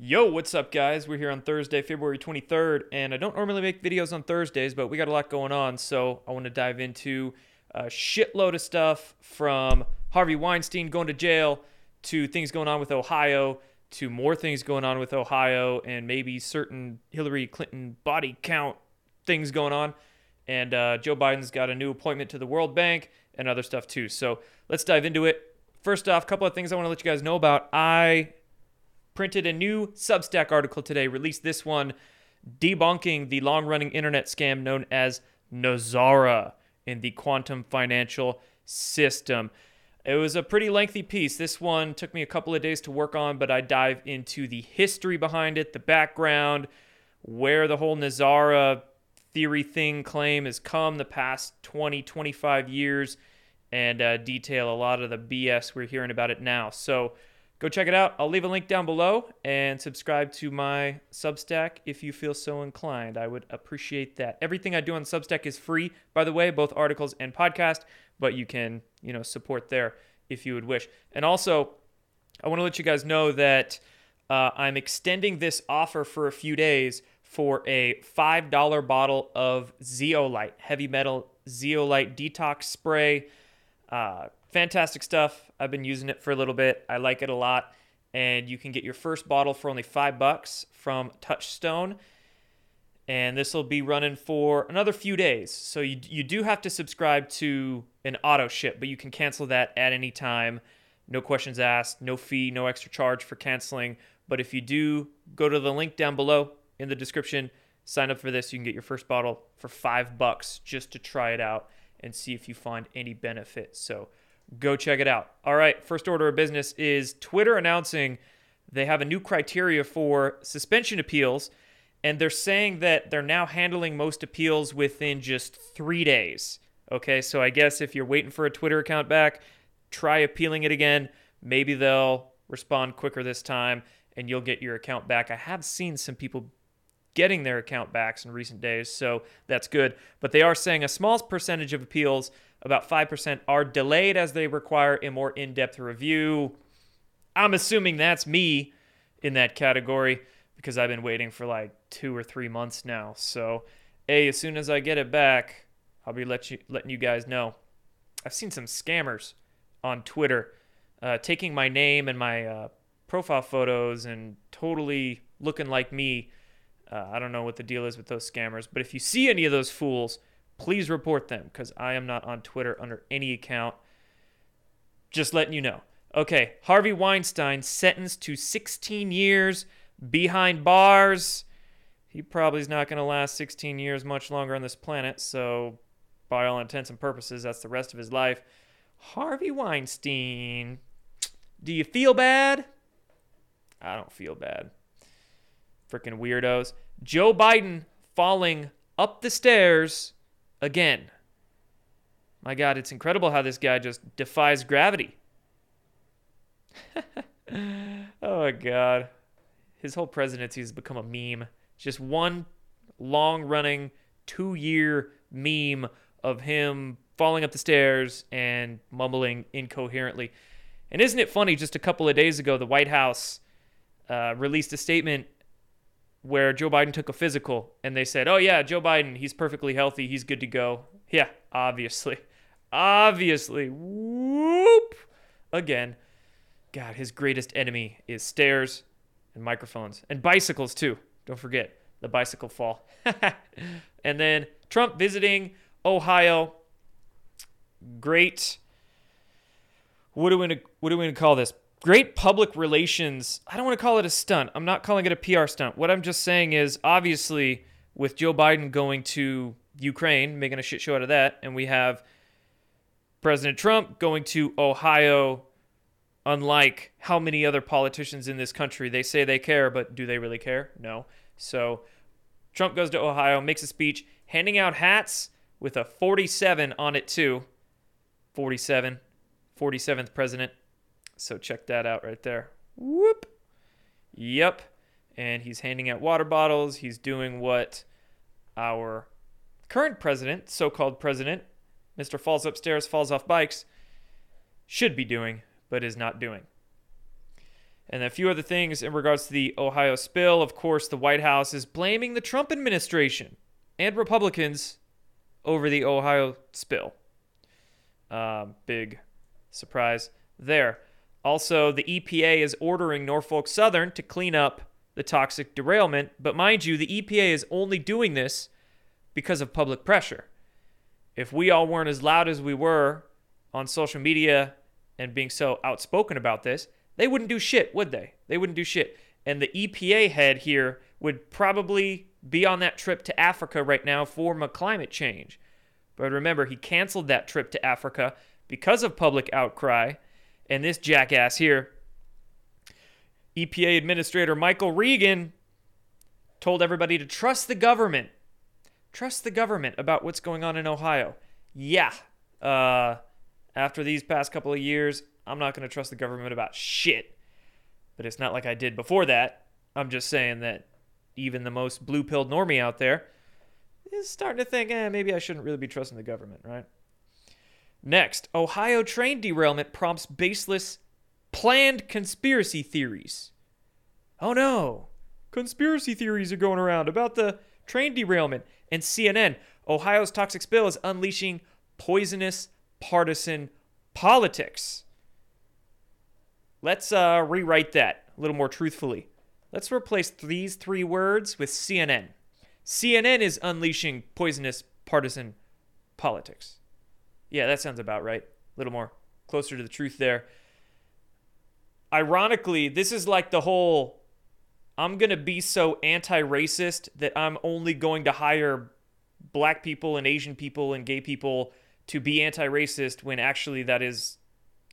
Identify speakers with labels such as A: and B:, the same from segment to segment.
A: Yo, what's up, guys? We're here on Thursday, February 23rd, and I don't normally make videos on Thursdays, but we got a lot going on, so I want to dive into a shitload of stuff from Harvey Weinstein going to jail to things going on with Ohio to more things going on with Ohio and maybe certain Hillary Clinton body count things going on. And uh, Joe Biden's got a new appointment to the World Bank and other stuff too. So let's dive into it. First off, a couple of things I want to let you guys know about. I printed a new Substack article today, released this one debunking the long running internet scam known as NESARA in the quantum financial system. It was a pretty lengthy piece. This one took me a couple of days to work on, but I dive into the history behind it, the background, where the whole NESARA theory thing claim has come the past 20, 25 years, and uh, detail a lot of the BS we're hearing about it now. So, Go check it out. I'll leave a link down below and subscribe to my Substack if you feel so inclined. I would appreciate that. Everything I do on Substack is free, by the way, both articles and podcast, but you can, you know, support there if you would wish. And also, I want to let you guys know that uh, I'm extending this offer for a few days for a $5 bottle of Zeolite, heavy metal Zeolite detox spray. Uh, fantastic stuff. I've been using it for a little bit. I like it a lot. And you can get your first bottle for only five bucks from Touchstone. And this will be running for another few days. So you, you do have to subscribe to an auto ship, but you can cancel that at any time. No questions asked, no fee, no extra charge for canceling. But if you do go to the link down below in the description, sign up for this. You can get your first bottle for five bucks just to try it out and see if you find any benefit. So go check it out. All right, first order of business is Twitter announcing they have a new criteria for suspension appeals, and they're saying that they're now handling most appeals within just three days. Okay, so I guess if you're waiting for a Twitter account back, try appealing it again. Maybe they'll respond quicker this time and you'll get your account back. I have seen some people getting their account backs in recent days, so that's good. But they are saying a small percentage of appeals about 5% are delayed as they require a more in depth review. I'm assuming that's me in that category because I've been waiting for like two or three months now. So, A, as soon as I get it back, I'll be let you, letting you guys know. I've seen some scammers on Twitter uh, taking my name and my uh, profile photos and totally looking like me. Uh, I don't know what the deal is with those scammers, but if you see any of those fools, please report them because I am not on Twitter under any account. Just letting you know. Okay, Harvey Weinstein sentenced to 16 years behind bars. He probably is not going to last 16 years much longer on this planet, so by all intents and purposes, that's the rest of his life. Harvey Weinstein. Do you feel bad? I don't feel bad. Freaking weirdos. Joe Biden falling up the stairs again. My God, it's incredible how this guy just defies gravity. oh my God. His whole presidency has become a meme. Just one long running, two year meme of him falling up the stairs and mumbling incoherently. And isn't it funny? Just a couple of days ago, the White House uh, released a statement where Joe Biden took a physical and they said, "Oh yeah, Joe Biden, he's perfectly healthy, he's good to go." Yeah, obviously. Obviously. Whoop. Again. God, his greatest enemy is stairs and microphones and bicycles too. Don't forget the bicycle fall. and then Trump visiting Ohio. Great. What do we what do we call this? Great public relations. I don't want to call it a stunt. I'm not calling it a PR stunt. What I'm just saying is obviously with Joe Biden going to Ukraine, making a shit show out of that, and we have President Trump going to Ohio, unlike how many other politicians in this country, they say they care, but do they really care? No. So Trump goes to Ohio, makes a speech, handing out hats with a 47 on it, too. 47, 47th president. So check that out right there. Whoop. Yep. And he's handing out water bottles. He's doing what our current president, so called president, Mr. Falls Upstairs, Falls Off Bikes, should be doing, but is not doing. And a few other things in regards to the Ohio spill. Of course, the White House is blaming the Trump administration and Republicans over the Ohio spill. Um, big surprise there. Also, the EPA is ordering Norfolk Southern to clean up the toxic derailment, but mind you, the EPA is only doing this because of public pressure. If we all weren't as loud as we were on social media and being so outspoken about this, they wouldn't do shit, would they? They wouldn't do shit. And the EPA head here would probably be on that trip to Africa right now for climate change. But remember, he canceled that trip to Africa because of public outcry. And this jackass here, EPA Administrator Michael Regan, told everybody to trust the government. Trust the government about what's going on in Ohio. Yeah. Uh, after these past couple of years, I'm not going to trust the government about shit. But it's not like I did before that. I'm just saying that even the most blue pilled normie out there is starting to think, eh, maybe I shouldn't really be trusting the government, right? Next, Ohio train derailment prompts baseless planned conspiracy theories. Oh no, conspiracy theories are going around about the train derailment. And CNN, Ohio's toxic spill is unleashing poisonous partisan politics. Let's uh, rewrite that a little more truthfully. Let's replace these three words with CNN. CNN is unleashing poisonous partisan politics. Yeah, that sounds about right. A little more closer to the truth there. Ironically, this is like the whole I'm going to be so anti racist that I'm only going to hire black people and Asian people and gay people to be anti racist when actually that is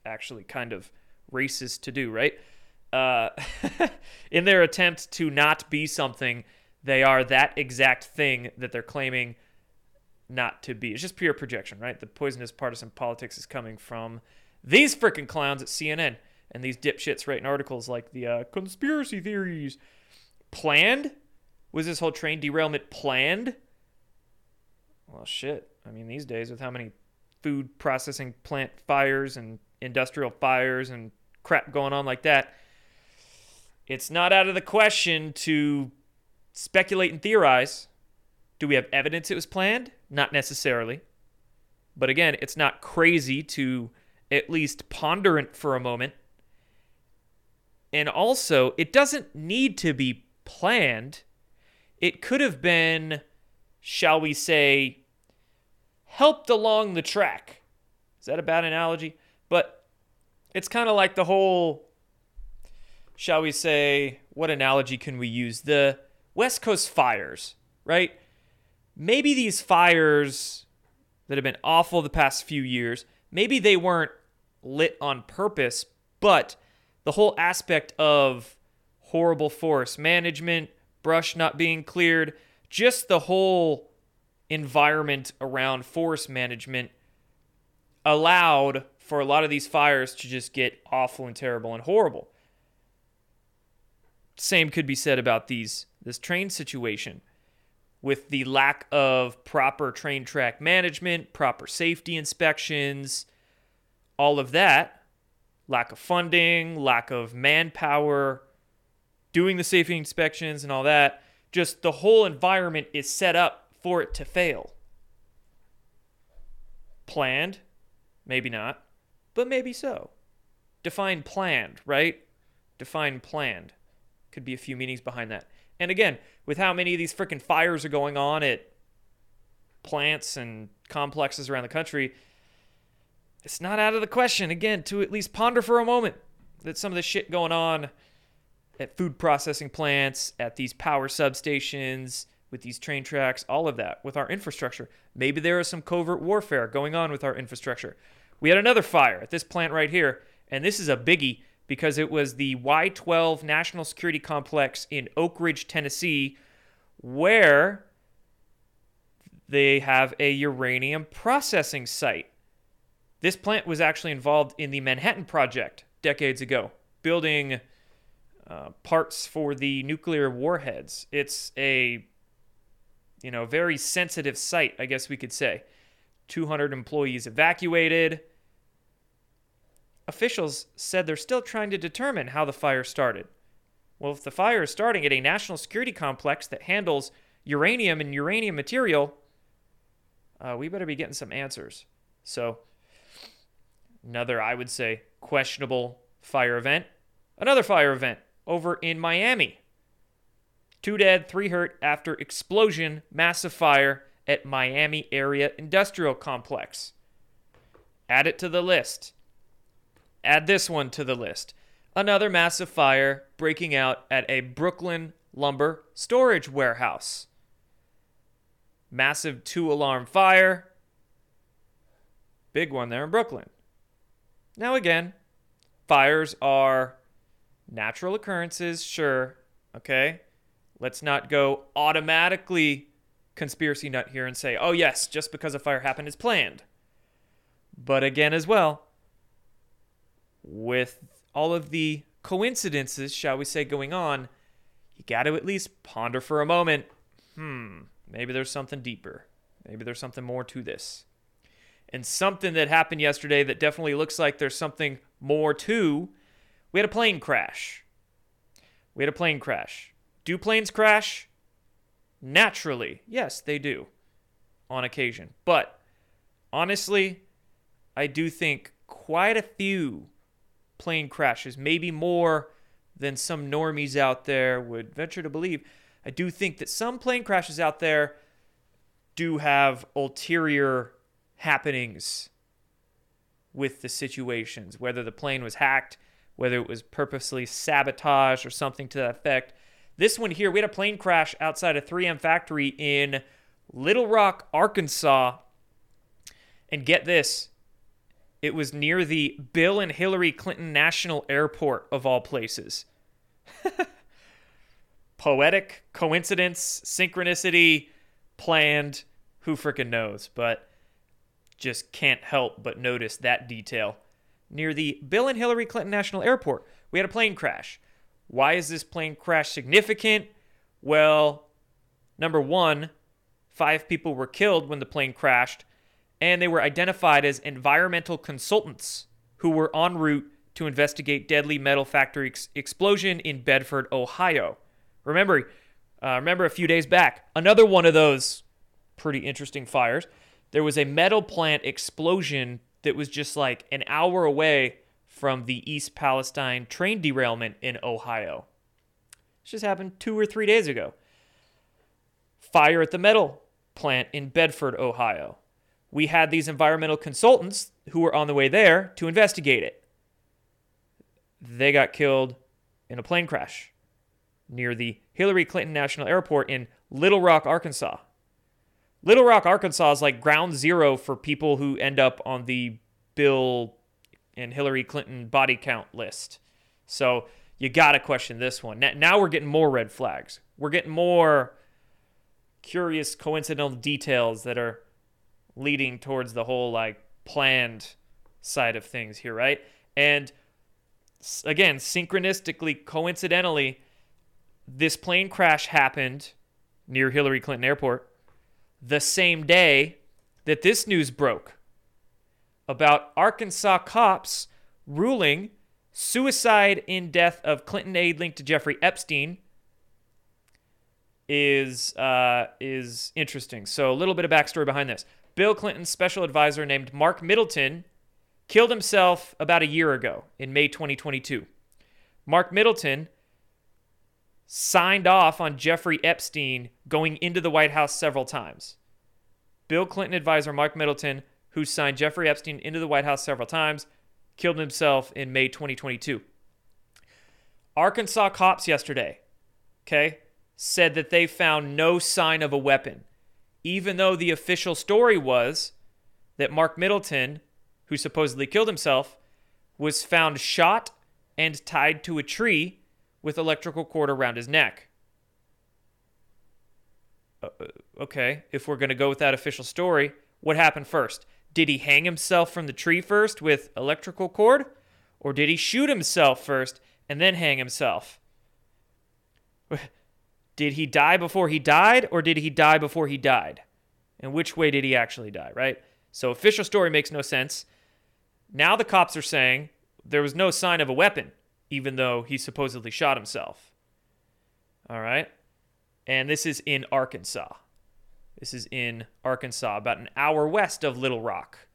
A: actually kind of racist to do, right? Uh, in their attempt to not be something they are that exact thing that they're claiming not to be. It's just pure projection, right? The poisonous partisan politics is coming from these freaking clowns at CNN and these dipshits writing articles like the uh, conspiracy theories. Planned? Was this whole train derailment planned? Well, shit. I mean, these days, with how many food processing plant fires and industrial fires and crap going on like that, it's not out of the question to speculate and theorize. Do we have evidence it was planned? Not necessarily. But again, it's not crazy to at least ponder it for a moment. And also, it doesn't need to be planned. It could have been, shall we say, helped along the track. Is that a bad analogy? But it's kind of like the whole, shall we say, what analogy can we use? The West Coast fires, right? Maybe these fires that have been awful the past few years, maybe they weren't lit on purpose, but the whole aspect of horrible forest management, brush not being cleared, just the whole environment around forest management allowed for a lot of these fires to just get awful and terrible and horrible. Same could be said about these this train situation with the lack of proper train track management, proper safety inspections, all of that, lack of funding, lack of manpower, doing the safety inspections and all that, just the whole environment is set up for it to fail. Planned? Maybe not, but maybe so. Define planned, right? Define planned. Could be a few meanings behind that. And again, with how many of these freaking fires are going on at plants and complexes around the country, it's not out of the question, again, to at least ponder for a moment that some of the shit going on at food processing plants, at these power substations, with these train tracks, all of that, with our infrastructure. Maybe there is some covert warfare going on with our infrastructure. We had another fire at this plant right here, and this is a biggie because it was the Y 12 National Security Complex in Oak Ridge, Tennessee, where they have a uranium processing site. This plant was actually involved in the Manhattan Project decades ago, building uh, parts for the nuclear warheads. It's a you know very sensitive site, I guess we could say. 200 employees evacuated officials said they're still trying to determine how the fire started. Well, if the fire is starting at a national security complex that handles uranium and uranium material, uh, we better be getting some answers. So, another, I would say, questionable fire event. Another fire event over in Miami. Two dead, three hurt after explosion, massive fire at Miami Area Industrial Complex. Add it to the list. Add this one to the list. Another massive fire breaking out at a Brooklyn lumber storage warehouse. Massive two alarm fire. Big one there in Brooklyn. Now, again, fires are natural occurrences, sure. Okay. Let's not go automatically conspiracy nut here and say, oh, yes, just because a fire happened is planned. But again, as well, with all of the coincidences, shall we say, going on, you got to at least ponder for a moment hmm, maybe there's something deeper. Maybe there's something more to this. And something that happened yesterday that definitely looks like there's something more to. We had a plane crash. We had a plane crash. Do planes crash? Naturally, yes, they do on occasion. But honestly, I do think quite a few plane crashes, maybe more than some normies out there would venture to believe. I do think that some plane crashes out there do have ulterior happenings with the situations, whether the plane was hacked, whether it was purposely sabotaged or something to that effect. This one here, we had a plane crash outside a 3M factory in Little Rock, Arkansas. And get this, it was near the Bill and Hillary Clinton National Airport, of all places. Poetic coincidence, synchronicity, planned, who frickin' knows? But just can't help but notice that detail. Near the Bill and Hillary Clinton National Airport, we had a plane crash. Why is this plane crash significant? Well, number one, five people were killed when the plane crashed, and they were identified as environmental consultants who were en route to investigate deadly metal factory ex- explosion in Bedford, Ohio. Remember, uh, remember a few days back, another one of those pretty interesting fires. There was a metal plant explosion that was just like an hour away from the East Palestine train derailment in Ohio. This just happened two or three days ago. Fire at the metal plant in Bedford, Ohio. We had these environmental consultants who were on the way there to investigate it. They got killed in a plane crash near the Hillary Clinton National Airport in Little Rock, Arkansas. Little Rock, Arkansas is like ground zero for people who end up on the Bill and Hillary Clinton body count list. So you got to question this one. Now we're getting more red flags. We're getting more curious coincidental details that are leading towards the whole like planned side of things here, right? And again, synchronistically, coincidentally, this plane crash happened near Hillary Clinton Airport the same day that this news broke about Arkansas cops ruling suicide in death of Clinton aide linked to Jeffrey Epstein is uh, is interesting. So a little bit of backstory behind this. Bill Clinton's special advisor named Mark Middleton killed himself about a year ago in May 2022. Mark Middleton signed off on Jeffrey Epstein going into the White House several times. Bill Clinton advisor Mark Middleton who signed Jeffrey Epstein into the White House several times, killed himself in May 2022. Arkansas cops yesterday, okay, said that they found no sign of a weapon, even though the official story was that Mark Middleton, who supposedly killed himself, was found shot and tied to a tree with electrical cord around his neck. Uh, uh okay, if we're going to go with that official story, what happened first? Did he hang himself from the tree first with electrical cord? Or did he shoot himself first and then hang himself? Did he die before he died, or did he die before he died? And which way did he actually die, right? So official story makes no sense. Now the cops are saying, there was no sign of a weapon, even though he supposedly shot himself. All right. And this is in Arkansas. This is in Arkansas, about an hour west of Little Rock,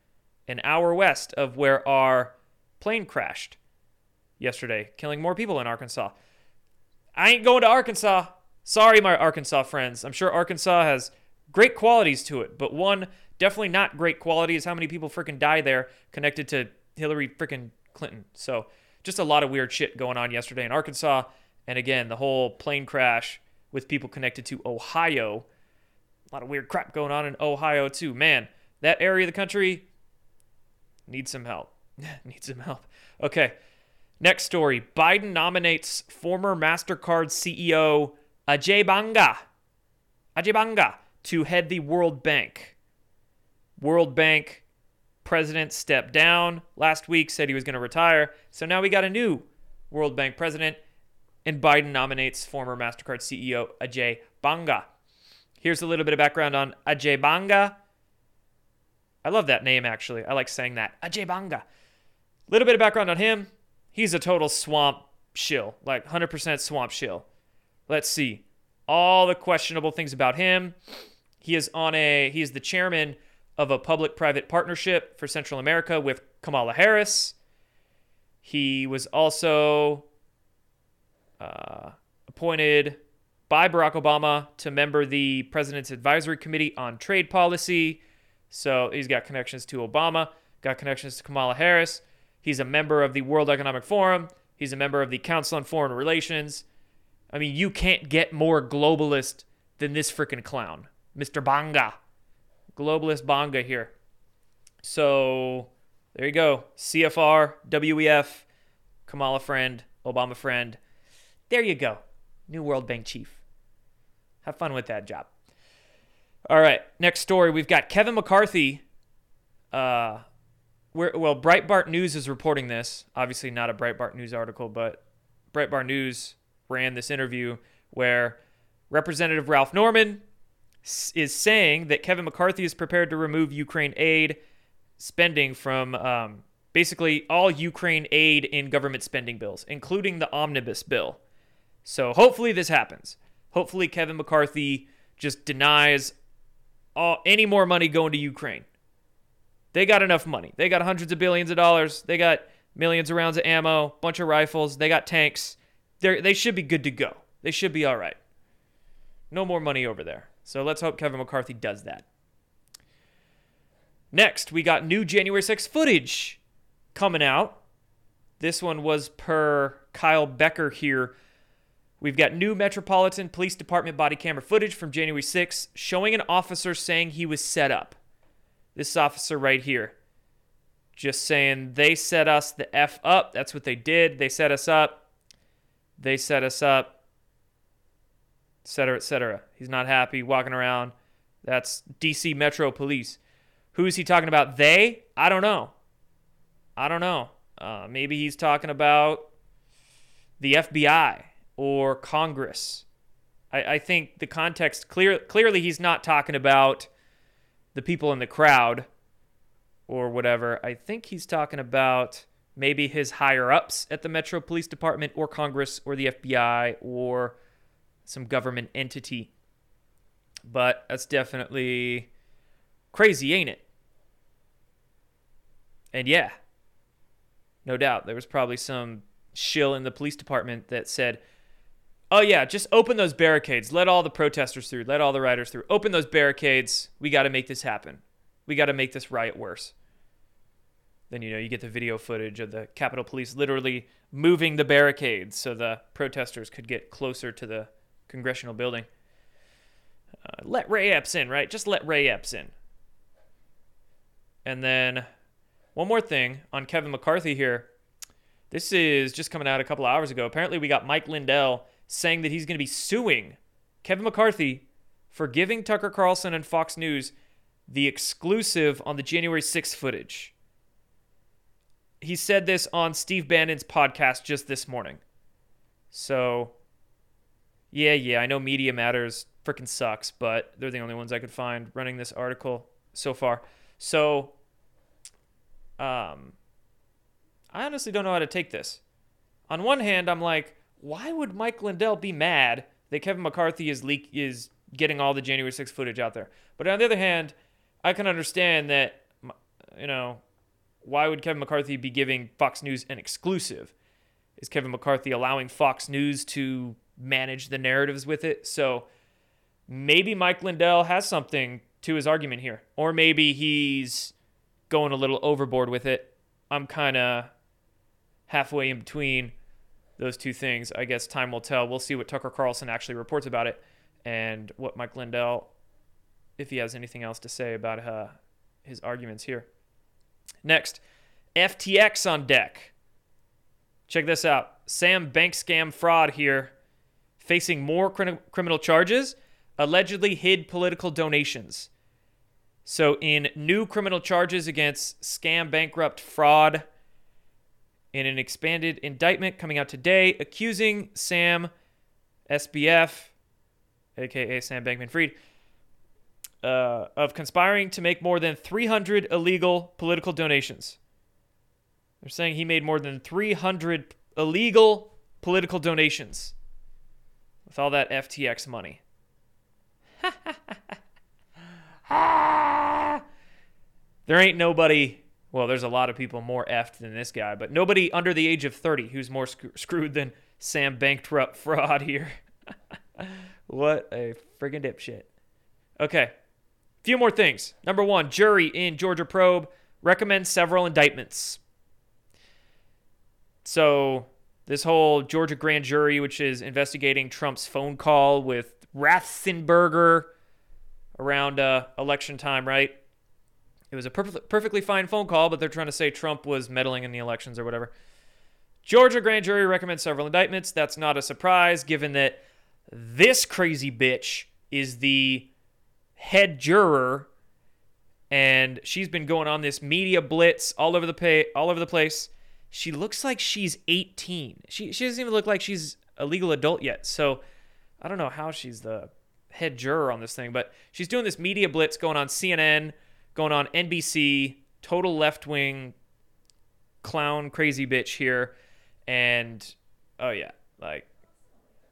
A: an hour west of where our plane crashed yesterday, killing more people in Arkansas. I ain't going to Arkansas. Sorry, my Arkansas friends. I'm sure Arkansas has great qualities to it, but one definitely not great quality is how many people freaking die there connected to Hillary freaking Clinton. So just a lot of weird shit going on yesterday in Arkansas. And again, the whole plane crash with people connected to Ohio. A lot of weird crap going on in Ohio, too. Man, that area of the country needs some help. needs some help. Okay. Next story Biden nominates former MasterCard CEO Ajay Banga. Ajay Banga to head the World Bank. World Bank president stepped down last week, said he was going to retire. So now we got a new World Bank president, and Biden nominates former MasterCard CEO Ajay Banga. Here's a little bit of background on Ajay Banga. I love that name, actually. I like saying that. Ajay Banga. Little bit of background on him. He's a total swamp shill, like 100% swamp shill. Let's see. All the questionable things about him. He is on a he is the chairman of a public-private partnership for Central America with Kamala Harris. He was also uh, appointed by Barack Obama to member the President's Advisory Committee on Trade Policy. So he's got connections to Obama, got connections to Kamala Harris. He's a member of the World Economic Forum. He's a member of the Council on Foreign Relations. I mean, you can't get more globalist than this freaking clown, Mr. Banga. Globalist Banga here. So there you go. CFR, WEF, Kamala friend, Obama friend. There you go. New World Bank chief. Have fun with that job. All right, next story. We've got Kevin McCarthy. Uh, well, Breitbart News is reporting this. Obviously, not a Breitbart News article, but Breitbart News ran this interview where Representative Ralph Norman is saying that Kevin McCarthy is prepared to remove Ukraine aid spending from um, basically all Ukraine aid in government spending bills, including the omnibus bill. So hopefully this happens. Hopefully Kevin McCarthy just denies all, any more money going to Ukraine. They got enough money. They got hundreds of billions of dollars. They got millions of rounds of ammo, bunch of rifles. They got tanks. They they should be good to go. They should be all right. No more money over there. So let's hope Kevin McCarthy does that. Next, we got new January 6 footage coming out. This one was per Kyle Becker here. We've got new Metropolitan Police Department body camera footage from January 6 showing an officer saying he was set up. This officer right here. Just saying they set us the F up. That's what they did. They set us up. They set us up etc., etc. He's not happy walking around. That's DC Metro Police. Who is he talking about? They? I don't know. I don't know. Uh, maybe he's talking about the FBI or Congress. I, I think the context clear clearly he's not talking about the people in the crowd or whatever. I think he's talking about maybe his higher ups at the Metro Police Department or Congress or the FBI or some government entity. But that's definitely crazy, ain't it? And yeah, no doubt, there was probably some shill in the police department that said, Oh, yeah, just open those barricades. Let all the protesters through. Let all the rioters through. Open those barricades. We got to make this happen. We got to make this riot worse. Then, you know, you get the video footage of the Capitol Police literally moving the barricades so the protesters could get closer to the congressional building. Uh, let Ray Epps in, right? Just let Ray Epps in. And then one more thing on Kevin McCarthy here. This is just coming out a couple hours ago. Apparently, we got Mike Lindell saying that he's going to be suing Kevin McCarthy for giving Tucker Carlson and Fox News the exclusive on the January 6th footage. He said this on Steve Bannon's podcast just this morning. So yeah, yeah, I know Media Matters freaking sucks, but they're the only ones I could find running this article so far. So, um, I honestly don't know how to take this. On one hand, I'm like, why would Mike Lindell be mad that Kevin McCarthy is leak is getting all the January 6th footage out there? But on the other hand, I can understand that, you know, why would Kevin McCarthy be giving Fox News an exclusive? Is Kevin McCarthy allowing Fox News to manage the narratives with it? So maybe Mike Lindell has something to his argument here, or maybe he's going a little overboard with it. I'm kind of halfway in between those two things. I guess time will tell. We'll see what Tucker Carlson actually reports about it and what Mike Lindell, if he has anything else to say about uh, his arguments here. Next, FTX on deck. Check this out. Sam bank scam fraud here, facing more criminal charges, allegedly hid political donations. So, in new criminal charges against scam bankrupt fraud, in an expanded indictment coming out today, accusing Sam SBF, aka Sam Bankman Fried, uh, of conspiring to make more than 300 illegal political donations. They're saying he made more than 300 illegal political donations with all that FTX money. there ain't nobody, well, there's a lot of people more effed than this guy, but nobody under the age of 30 who's more sc- screwed than Sam Bankrupt fraud here. what a friggin' dipshit. Okay, few more things. Number one, jury in Georgia probe recommends several indictments. So, this whole Georgia grand jury, which is investigating Trump's phone call with Raffensperger around uh, election time, right? It was a perf- perfectly fine phone call, but they're trying to say Trump was meddling in the elections or whatever. Georgia grand jury recommends several indictments. That's not a surprise, given that this crazy bitch is the head juror, and she's been going on this media blitz all over the pay, all over the place. She looks like she's 18. She she doesn't even look like she's a legal adult yet. So I don't know how she's the head juror on this thing, but she's doing this media blitz going on CNN, going on NBC, total left wing clown crazy bitch here. And oh yeah, like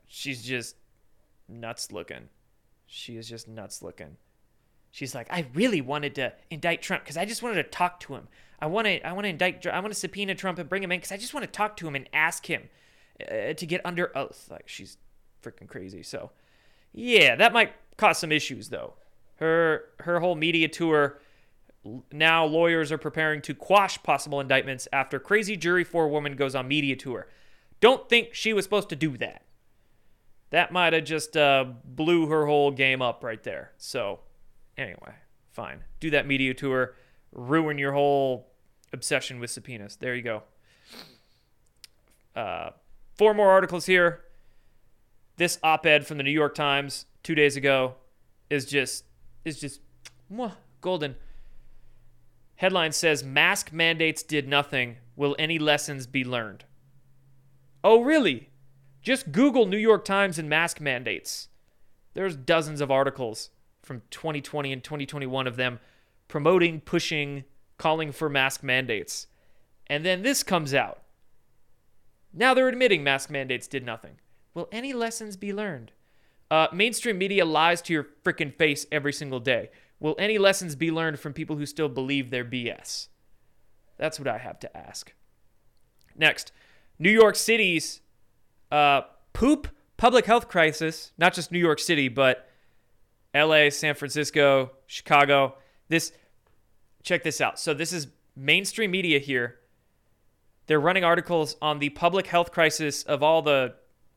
A: she's just nuts looking. She is just nuts looking. She's like, I really wanted to indict Trump because I just wanted to talk to him. I want to, I want to indict, I want to subpoena Trump and bring him in because I just want to talk to him and ask him uh, to get under oath. Like she's freaking crazy. So, yeah, that might cause some issues though. Her her whole media tour. Now lawyers are preparing to quash possible indictments after crazy jury forewoman goes on media tour. Don't think she was supposed to do that that might have just uh, blew her whole game up right there. So, anyway, fine. Do that media tour, ruin your whole obsession with subpoenas. There you go. Uh, four more articles here. This op-ed from the New York Times two days ago is just is just mwah, golden. Headline says mask mandates did nothing. Will any lessons be learned? Oh, really? Just Google New York Times and mask mandates. There's dozens of articles from 2020 and 2021 of them promoting, pushing, calling for mask mandates. And then this comes out. Now they're admitting mask mandates did nothing. Will any lessons be learned? Uh, mainstream media lies to your freaking face every single day. Will any lessons be learned from people who still believe their BS? That's what I have to ask. Next, New York City's uh, poop public health crisis, not just New York City, but LA, San Francisco, Chicago. This, check this out. So, this is mainstream media here. They're running articles on the public health crisis of all the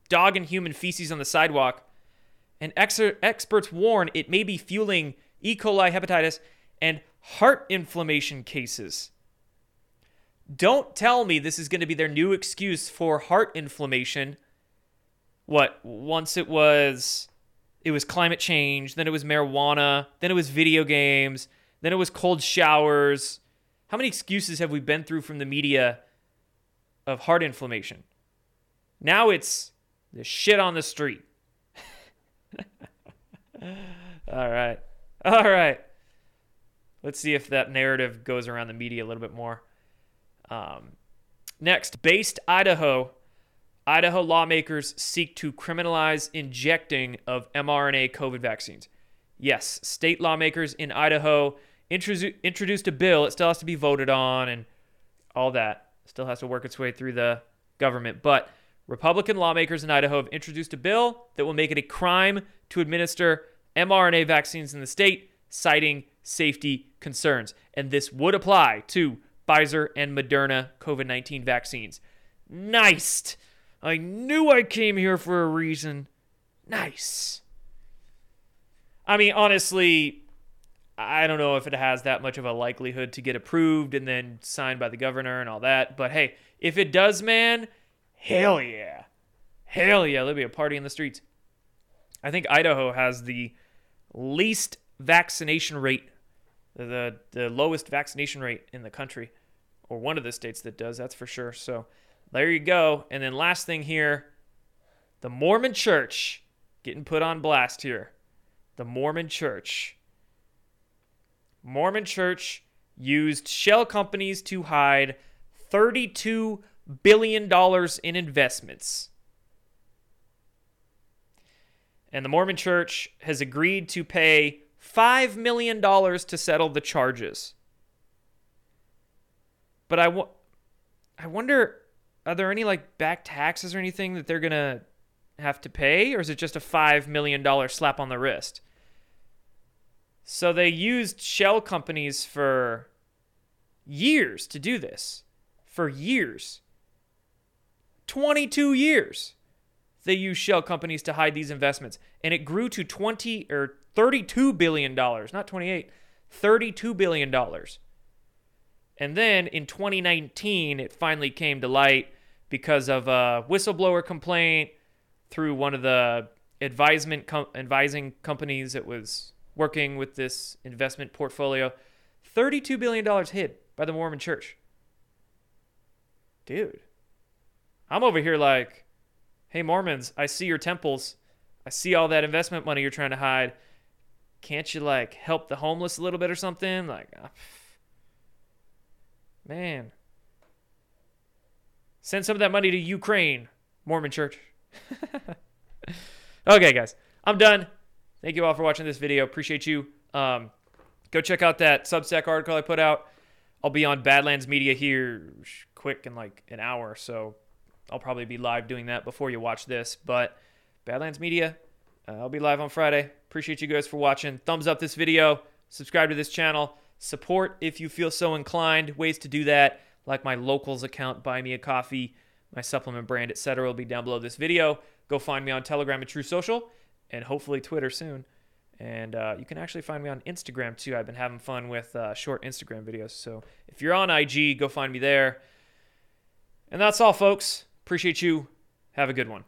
A: dog and human feces on the sidewalk. And ex- experts warn it may be fueling E. coli hepatitis and heart inflammation cases. Don't tell me this is going to be their new excuse for heart inflammation. What, once it was it was climate change, then it was marijuana, then it was video games, then it was cold showers. How many excuses have we been through from the media of heart inflammation? Now it's the shit on the street. All right. All right. Let's see if that narrative goes around the media a little bit more. Um, Next, based Idaho. Idaho lawmakers seek to criminalize injecting of mRNA COVID vaccines. Yes, state lawmakers in Idaho introduced a bill. It still has to be voted on and all that. Still has to work its way through the government. But Republican lawmakers in Idaho have introduced a bill that will make it a crime to administer mRNA vaccines in the state, citing safety concerns. And this would apply to Pfizer and Moderna COVID 19 vaccines. Nice. I knew I came here for a reason. Nice. I mean, honestly, I don't know if it has that much of a likelihood to get approved and then signed by the governor and all that. But hey, if it does, man, hell yeah. Hell yeah, there'll be a party in the streets. I think Idaho has the least vaccination rate, the, the lowest vaccination rate in the country, or one of the states that does, that's for sure. So there you go. And then last thing here the Mormon church getting put on blast here. The Mormon church. Mormon church used shell companies to hide $32 billion in investments. And the Mormon church has agreed to pay $5 million to settle the charges. But I, w- I wonder are there any like back taxes or anything that they're to have to pay? Or is it just a $5 million slap on the wrist? So they used shell companies for years to do this. For years. 22 years. They used shell companies to hide these investments. And it grew to 20 or 32 billion dollars, not 28, 32 billion dollars. And then in 2019, it finally came to light because of a whistleblower complaint through one of the advisement com- advising companies that was working with this investment portfolio. $32 billion hid by the Mormon church. Dude, I'm over here like, hey, Mormons, I see your temples. I see all that investment money you're trying to hide. Can't you, like, help the homeless a little bit or something? Like, uh, Man. Send some of that money to Ukraine, Mormon Church. okay, guys. I'm done. Thank you all for watching this video. Appreciate you. Um, go check out that Substack article I put out. I'll be on Badlands Media here quick in like an hour, so I'll probably be live doing that before you watch this. But Badlands Media, uh, I'll be live on Friday. Appreciate you guys for watching. Thumbs up this video. Subscribe to this channel. Support if you feel so inclined. Ways to do that, like my locals account, buy me a coffee, my supplement brand, etc., will be down below this video. Go find me on Telegram and Truth Social, and hopefully Twitter soon. And uh, you can actually find me on Instagram too. I've been having fun with uh, short Instagram videos. So if you're on IG, go find me there. And that's all, folks. Appreciate you. Have a good one.